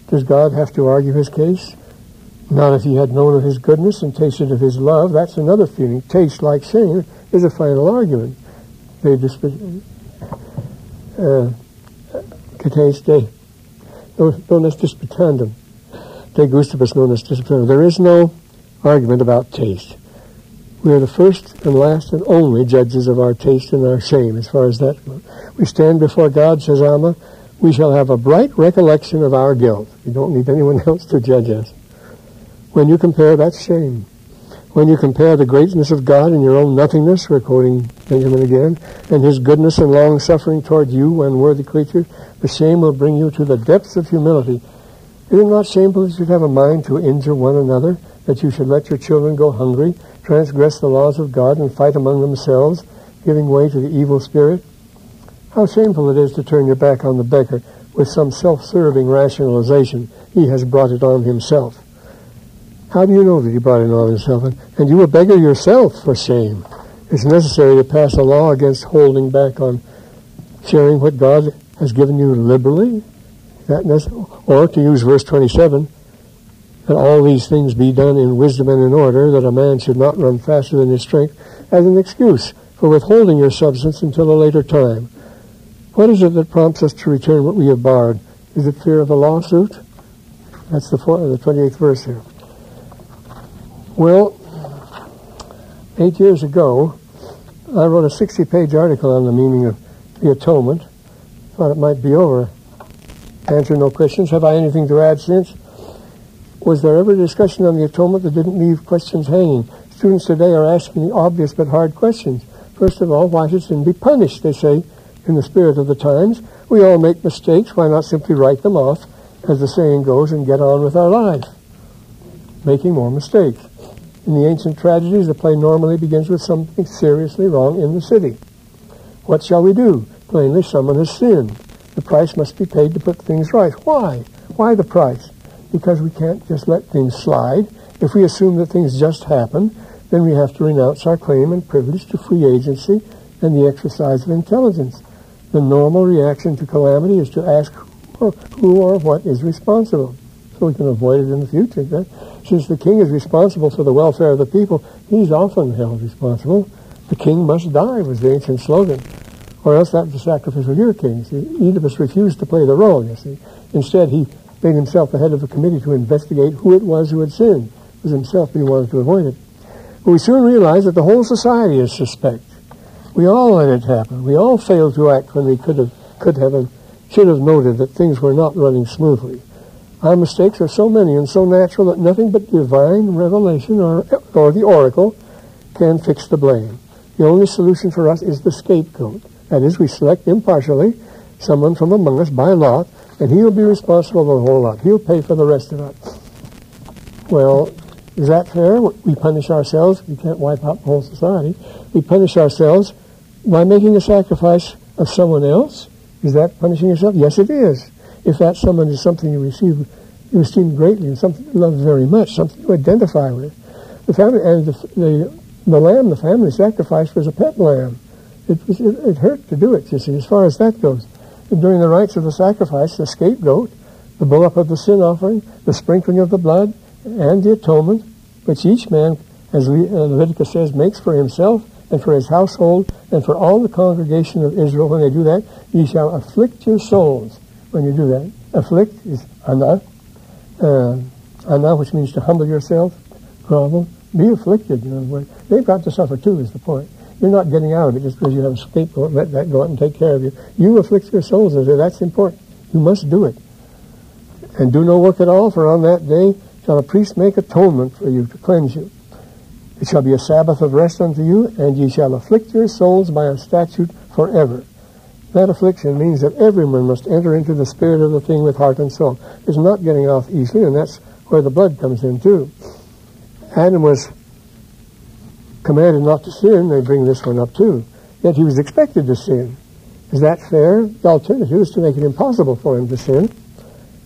Does God have to argue his case? Not if he had known of his goodness and tasted of his love. That's another feeling. Taste, like shame, is a final argument. They non est disputandum. De gustibus non est disputandum. There is no argument about taste. We are the first and last and only judges of our taste and our shame as far as that goes. We stand before God, says Alma, we shall have a bright recollection of our guilt. We don't need anyone else to judge us. When you compare, that's shame. When you compare the greatness of God and your own nothingness, we're quoting Benjamin again, and his goodness and long suffering toward you, unworthy creature, the shame will bring you to the depths of humility. Is it not shameful that you should have a mind to injure one another, that you should let your children go hungry, transgress the laws of God, and fight among themselves, giving way to the evil spirit? How shameful it is to turn your back on the beggar with some self-serving rationalization. He has brought it on himself. How do you know that you brought it on himself? And you a beggar yourself for shame. It's necessary to pass a law against holding back on sharing what God has given you liberally. That or to use verse 27, that all these things be done in wisdom and in order, that a man should not run faster than his strength, as an excuse for withholding your substance until a later time. What is it that prompts us to return what we have borrowed? Is it fear of a lawsuit? That's the, the 28th verse here. Well, eight years ago, I wrote a 60-page article on the meaning of the atonement. Thought it might be over. Answer no questions. Have I anything to add since? Was there ever a discussion on the atonement that didn't leave questions hanging? Students today are asking the obvious but hard questions. First of all, why should sin be punished? They say, in the spirit of the times. We all make mistakes. Why not simply write them off, as the saying goes, and get on with our lives, Making more mistakes. In the ancient tragedies, the play normally begins with something seriously wrong in the city. What shall we do? Plainly, someone has sinned. The price must be paid to put things right. Why? Why the price? Because we can't just let things slide. If we assume that things just happen, then we have to renounce our claim and privilege to free agency and the exercise of intelligence. The normal reaction to calamity is to ask who or what is responsible so we can avoid it in the future. Right? Since the king is responsible for the welfare of the people, he's often held responsible. The king must die was the ancient slogan. Or else that was the sacrifice of your kings. Oedipus refused to play the role, you see. Instead, he made himself the head of a committee to investigate who it was who had sinned. It was himself, he wanted to avoid it. But we soon realized that the whole society is suspect. We all let it happen. We all failed to act when we could have, could have, and should have noted that things were not running smoothly. Our mistakes are so many and so natural that nothing but divine revelation or, or the oracle can fix the blame. The only solution for us is the scapegoat. That is, we select impartially someone from among us by lot, and he'll be responsible for the whole lot. He'll pay for the rest of it. Well, is that fair? We punish ourselves. We can't wipe out the whole society. We punish ourselves by making a sacrifice of someone else. Is that punishing yourself? Yes, it is if that someone is something you receive, you esteem greatly and something you love very much, something you identify with. The family and the, the, the lamb, the family sacrifice was a pet lamb. It, was, it, it hurt to do it, you see, as far as that goes. And during the rites of the sacrifice, the scapegoat, the bull up of the sin offering, the sprinkling of the blood, and the atonement, which each man, as uh, Leviticus says, makes for himself and for his household and for all the congregation of Israel. When they do that, ye shall afflict your souls when you do that. Afflict is ana, uh, Ana, which means to humble yourself, grovel, be afflicted. You know, they've got to suffer too. Is the point? You're not getting out of it just because you have a scapegoat. Let that go out and take care of you. You afflict your souls. That's important. You must do it. And do no work at all, for on that day shall a priest make atonement for you to cleanse you. It shall be a Sabbath of rest unto you, and ye shall afflict your souls by a statute forever. That affliction means that everyone must enter into the spirit of the thing with heart and soul. It's not getting off easily, and that's where the blood comes in too. Adam was commanded not to sin. They bring this one up too. Yet he was expected to sin. Is that fair? The alternative is to make it impossible for him to sin,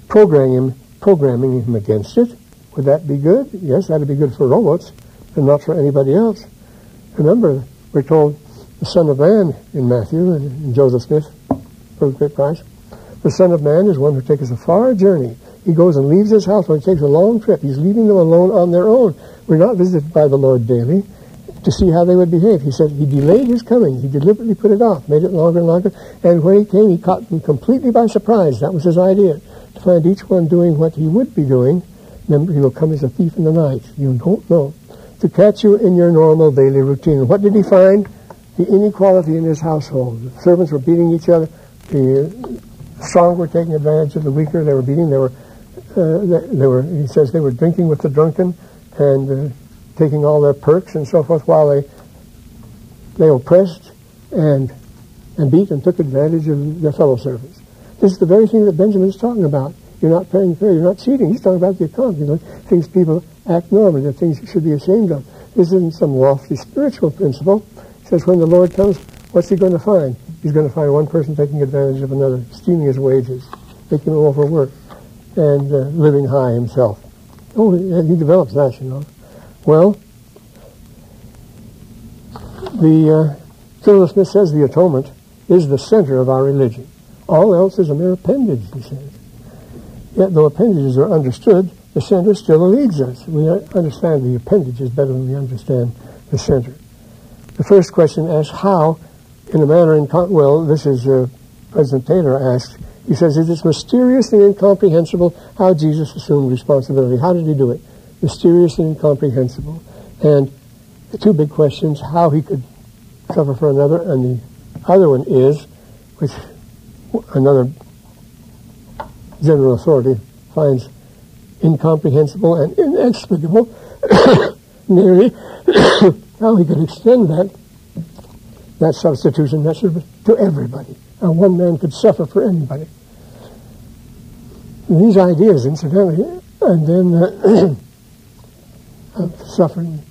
programming him, programming him against it. Would that be good? Yes, that'd be good for robots, but not for anybody else. Remember, we're told the Son of Man in Matthew and in Joseph Smith for great price. The Son of Man is one who takes a far journey. He goes and leaves his house when he takes a long trip. He's leaving them alone on their own. We're not visited by the Lord daily to see how they would behave. He said he delayed his coming. He deliberately put it off, made it longer and longer. And when he came, he caught them completely by surprise. That was his idea, to find each one doing what he would be doing. Remember, he will come as a thief in the night. You don't know. To catch you in your normal daily routine. What did he find? The inequality in his household. The servants were beating each other. The strong were taking advantage of the weaker. They were beating. They were, uh, they, they, were. He says they were drinking with the drunken and uh, taking all their perks and so forth while they they oppressed and and beat and took advantage of their fellow servants. This is the very thing that Benjamin is talking about. You're not paying fair. You're not cheating. He's talking about the economy. You know, things people act normally. The things you should be ashamed of. This isn't some lofty spiritual principle. Says when the Lord comes, what's he going to find? He's going to find one person taking advantage of another, stealing his wages, making him overwork, and uh, living high himself. Oh, he develops that, you know. Well, the uh, Joseph Smith says the atonement is the center of our religion. All else is a mere appendage, he says. Yet though appendages are understood, the center still leads us. We understand the appendages better than we understand the center. The first question asks how, in a manner, well, this is uh, President Taylor asked. He says, it is mysterious and incomprehensible how Jesus assumed responsibility. How did he do it? mysterious and incomprehensible. And the two big questions, how he could suffer for another, and the other one is, which another general authority finds incomprehensible and inexplicable, nearly how he could extend that that substitution service to everybody. How one man could suffer for anybody. These ideas, incidentally, and then uh, of suffering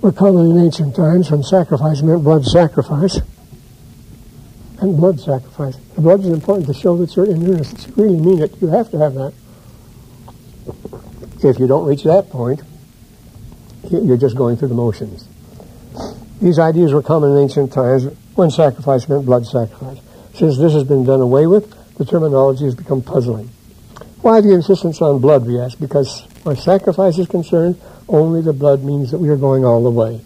were common in ancient times when sacrifice meant blood sacrifice. And blood sacrifice. The blood is important to show that you're in earnest, you really mean it. You have to have that. If you don't reach that point, you're just going through the motions. These ideas were common in ancient times when sacrifice meant blood sacrifice. Since this has been done away with, the terminology has become puzzling. Why the insistence on blood, we ask? Because where sacrifice is concerned, only the blood means that we are going all the way.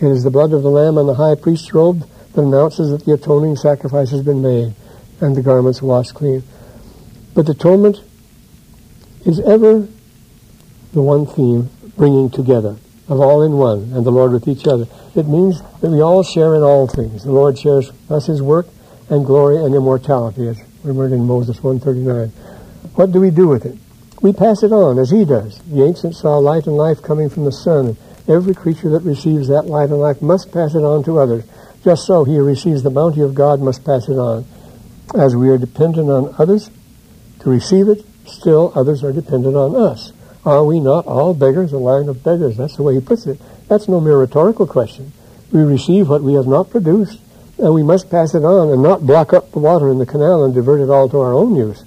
It is the blood of the lamb on the high priest's robe that announces that the atoning sacrifice has been made and the garments washed clean. But the atonement is ever the one theme bringing together of all in one and the Lord with each other. It means that we all share in all things. The Lord shares us his work and glory and immortality, as we read in Moses 139. What do we do with it? We pass it on as he does. The ancients saw light and life coming from the sun. Every creature that receives that light and life must pass it on to others. Just so he who receives the bounty of God must pass it on. As we are dependent on others to receive it, still others are dependent on us. Are we not all beggars, a line of beggars? That's the way he puts it. That's no mere rhetorical question. We receive what we have not produced, and we must pass it on and not block up the water in the canal and divert it all to our own use.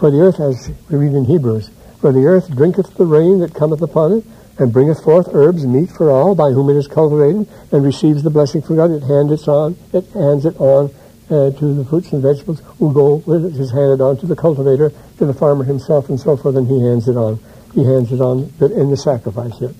For the earth, as we read in Hebrews, for the earth drinketh the rain that cometh upon it, and bringeth forth herbs, meat for all, by whom it is cultivated, and receives the blessing from God. It hands it on, it hands it on uh, to the fruits and vegetables, who go with it, it is handed on to the cultivator, to the farmer himself, and so forth, and he hands it on. He hands it on in the sacrifice here.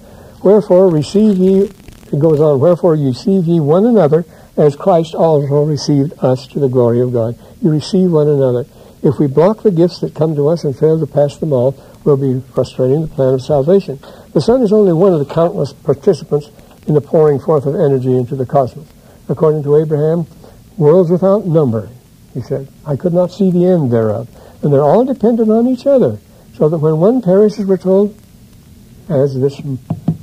Wherefore receive ye, it goes on, wherefore receive ye one another, as Christ also received us to the glory of God. You receive one another. If we block the gifts that come to us and fail to pass them all, will be frustrating the plan of salvation. The sun is only one of the countless participants in the pouring forth of energy into the cosmos. According to Abraham, worlds without number, he said. I could not see the end thereof. And they're all dependent on each other. So that when one perishes, we're told, as this,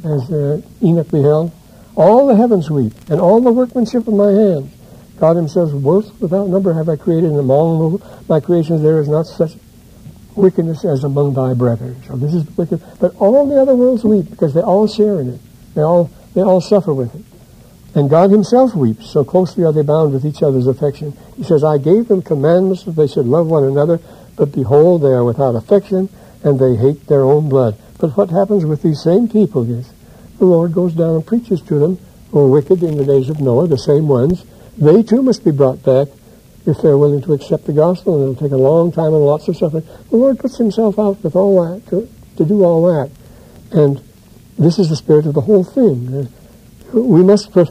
as uh, Enoch beheld, all the heavens weep, and all the workmanship of my hands. God himself, worlds without number have I created, and among my creations there is not such wickedness as among thy brethren. So this is wicked. But all the other worlds weep because they all share in it. They all, they all suffer with it. And God himself weeps, so closely are they bound with each other's affection. He says, I gave them commandments that they should love one another, but behold, they are without affection, and they hate their own blood. But what happens with these same people is, the Lord goes down and preaches to them, who were wicked in the days of Noah, the same ones. They too must be brought back if they're willing to accept the gospel, and it'll take a long time and lots of suffering. The Lord puts himself out with all that, to, to do all that. And this is the spirit of the whole thing. We must put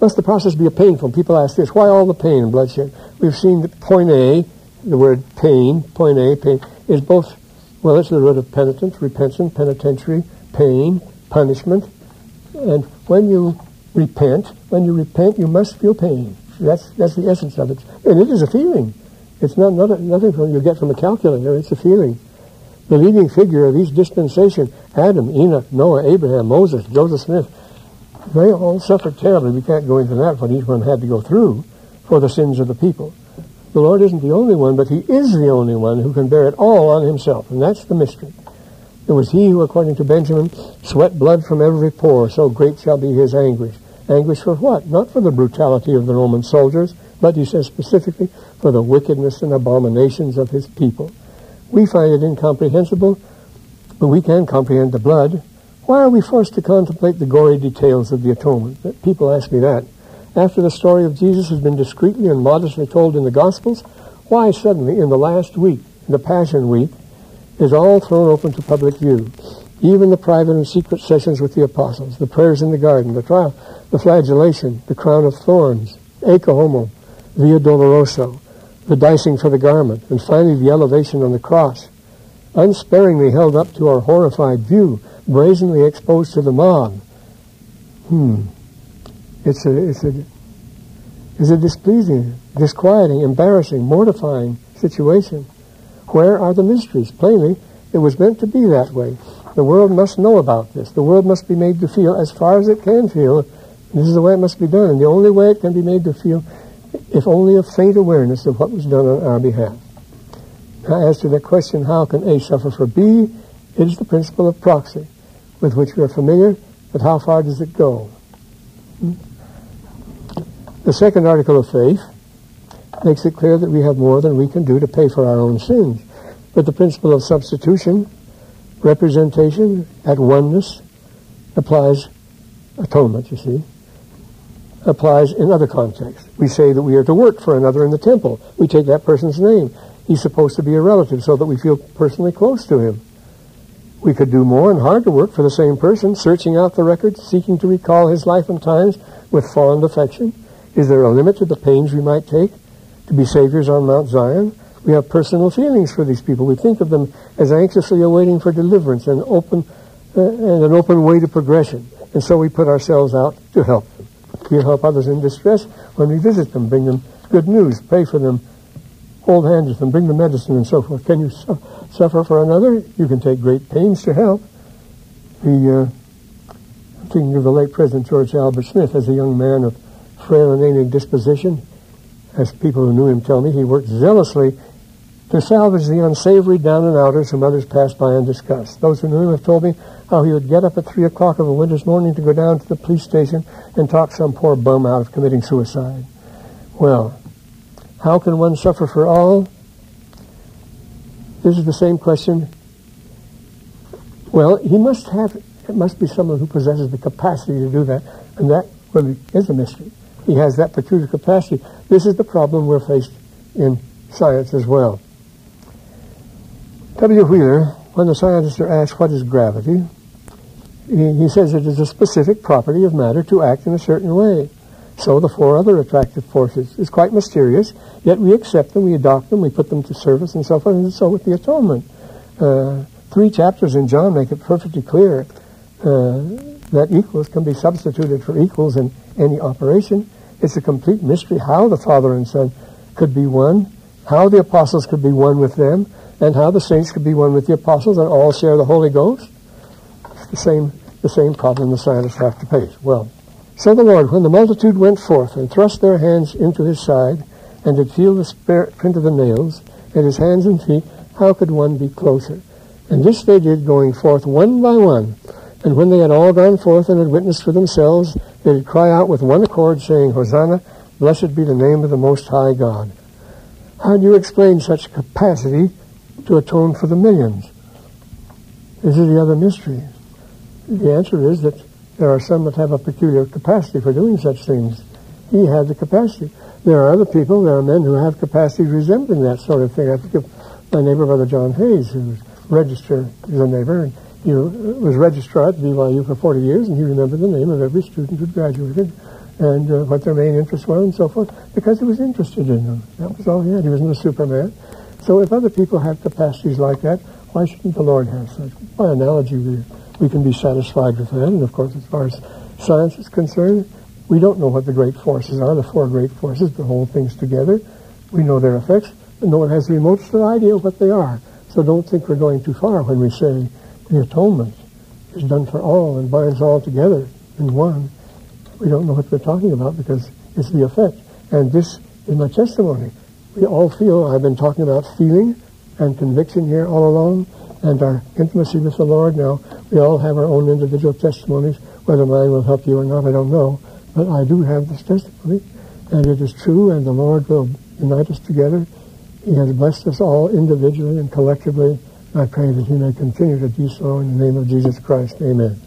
Must the process be a painful? People ask this, why all the pain and bloodshed? We've seen that point A, the word pain, point A, pain, is both, well, it's the root of penitence, repentance, penitentiary, pain, punishment. And when you repent, when you repent, you must feel pain. That's, that's the essence of it. And it is a feeling. It's not, not a, nothing from you get from a calculator. It's a feeling. The leading figure of each dispensation, Adam, Enoch, Noah, Abraham, Moses, Joseph Smith, they all suffered terribly. We can't go into that, what each one had to go through for the sins of the people. The Lord isn't the only one, but He is the only one who can bear it all on Himself, and that's the mystery. It was He who, according to Benjamin, sweat blood from every pore, so great shall be His anguish. Anguish for what? Not for the brutality of the Roman soldiers, but He says specifically for the wickedness and abominations of His people. We find it incomprehensible, but we can comprehend the blood why are we forced to contemplate the gory details of the atonement? People ask me that. After the story of Jesus has been discreetly and modestly told in the Gospels, why suddenly, in the last week, the Passion Week, is all thrown open to public view? Even the private and secret sessions with the apostles, the prayers in the garden, the trial, the flagellation, the crown of thorns, ecce homo, via dolorosa, the dicing for the garment, and finally the elevation on the cross, unsparingly held up to our horrified view brazenly exposed to the mob. Hmm. It's a, it's a, it's a displeasing, disquieting, embarrassing, mortifying situation. Where are the mysteries? Plainly, it was meant to be that way. The world must know about this. The world must be made to feel as far as it can feel. This is the way it must be done. And the only way it can be made to feel, if only a faint awareness of what was done on our behalf. Now, as to the question, how can A suffer for B, it is the principle of proxy with which we are familiar, but how far does it go? Hmm? The second article of faith makes it clear that we have more than we can do to pay for our own sins. But the principle of substitution, representation, at oneness, applies, atonement, you see, applies in other contexts. We say that we are to work for another in the temple. We take that person's name. He's supposed to be a relative so that we feel personally close to him. We could do more and harder work for the same person, searching out the records, seeking to recall his life and times with fond affection. Is there a limit to the pains we might take to be saviors on Mount Zion? We have personal feelings for these people. We think of them as anxiously awaiting for deliverance and open uh, and an open way to progression. And so we put ourselves out to help them. We help others in distress when we visit them, bring them good news, pray for them, hold hands with them, bring them medicine and so forth. Can you suffer for another, you can take great pains to help. The, uh, thinking of the late President George Albert Smith as a young man of frail and ailing disposition. As people who knew him tell me, he worked zealously to salvage the unsavory down and outers whom others passed by undiscussed. Those who knew him have told me how he would get up at 3 o'clock of a winter's morning to go down to the police station and talk some poor bum out of committing suicide. Well, how can one suffer for all? This is the same question. Well, he must have, it must be someone who possesses the capacity to do that, and that really is a mystery. He has that peculiar capacity. This is the problem we're faced in science as well. W. Wheeler, when the scientists are asked what is gravity, he, he says it is a specific property of matter to act in a certain way. So the four other attractive forces is quite mysterious, yet we accept them, we adopt them, we put them to service and so forth, and so with the atonement. Uh, three chapters in John make it perfectly clear uh, that equals can be substituted for equals in any operation. It's a complete mystery how the Father and Son could be one, how the apostles could be one with them, and how the saints could be one with the apostles and all share the Holy Ghost. It's the same, the same problem the scientists have to face. Well, so the Lord, when the multitude went forth and thrust their hands into his side, and did feel the spirit print of the nails, and his hands and feet, how could one be closer? And this they did, going forth one by one. And when they had all gone forth and had witnessed for themselves, they did cry out with one accord, saying, Hosanna, blessed be the name of the Most High God. How do you explain such capacity to atone for the millions? This is the other mystery. The answer is that there are some that have a peculiar capacity for doing such things. He had the capacity. There are other people, there are men who have capacities resembling that sort of thing. I think of my neighbor, Brother John Hayes, who's registered, he's a neighbor, and he was registrar at BYU for 40 years, and he remembered the name of every student who graduated and uh, what their main interests were and so forth, because he was interested in them. That was all he had. He wasn't a superman. So if other people have capacities like that, why shouldn't the Lord have such? By analogy, we, we can be satisfied with that. And of course, as far as science is concerned, we don't know what the great forces are, the four great forces that hold things together. We know their effects, but no one has the remotest idea of what they are. So don't think we're going too far when we say the atonement is done for all and binds all together in one. We don't know what we're talking about because it's the effect. And this is my testimony. We all feel, I've been talking about feeling and conviction here all along, and our intimacy with the Lord now. We all have our own individual testimonies. Whether mine will help you or not, I don't know. But I do have this testimony, and it is true, and the Lord will unite us together. He has blessed us all individually and collectively. I pray that He may continue to do so in the name of Jesus Christ. Amen.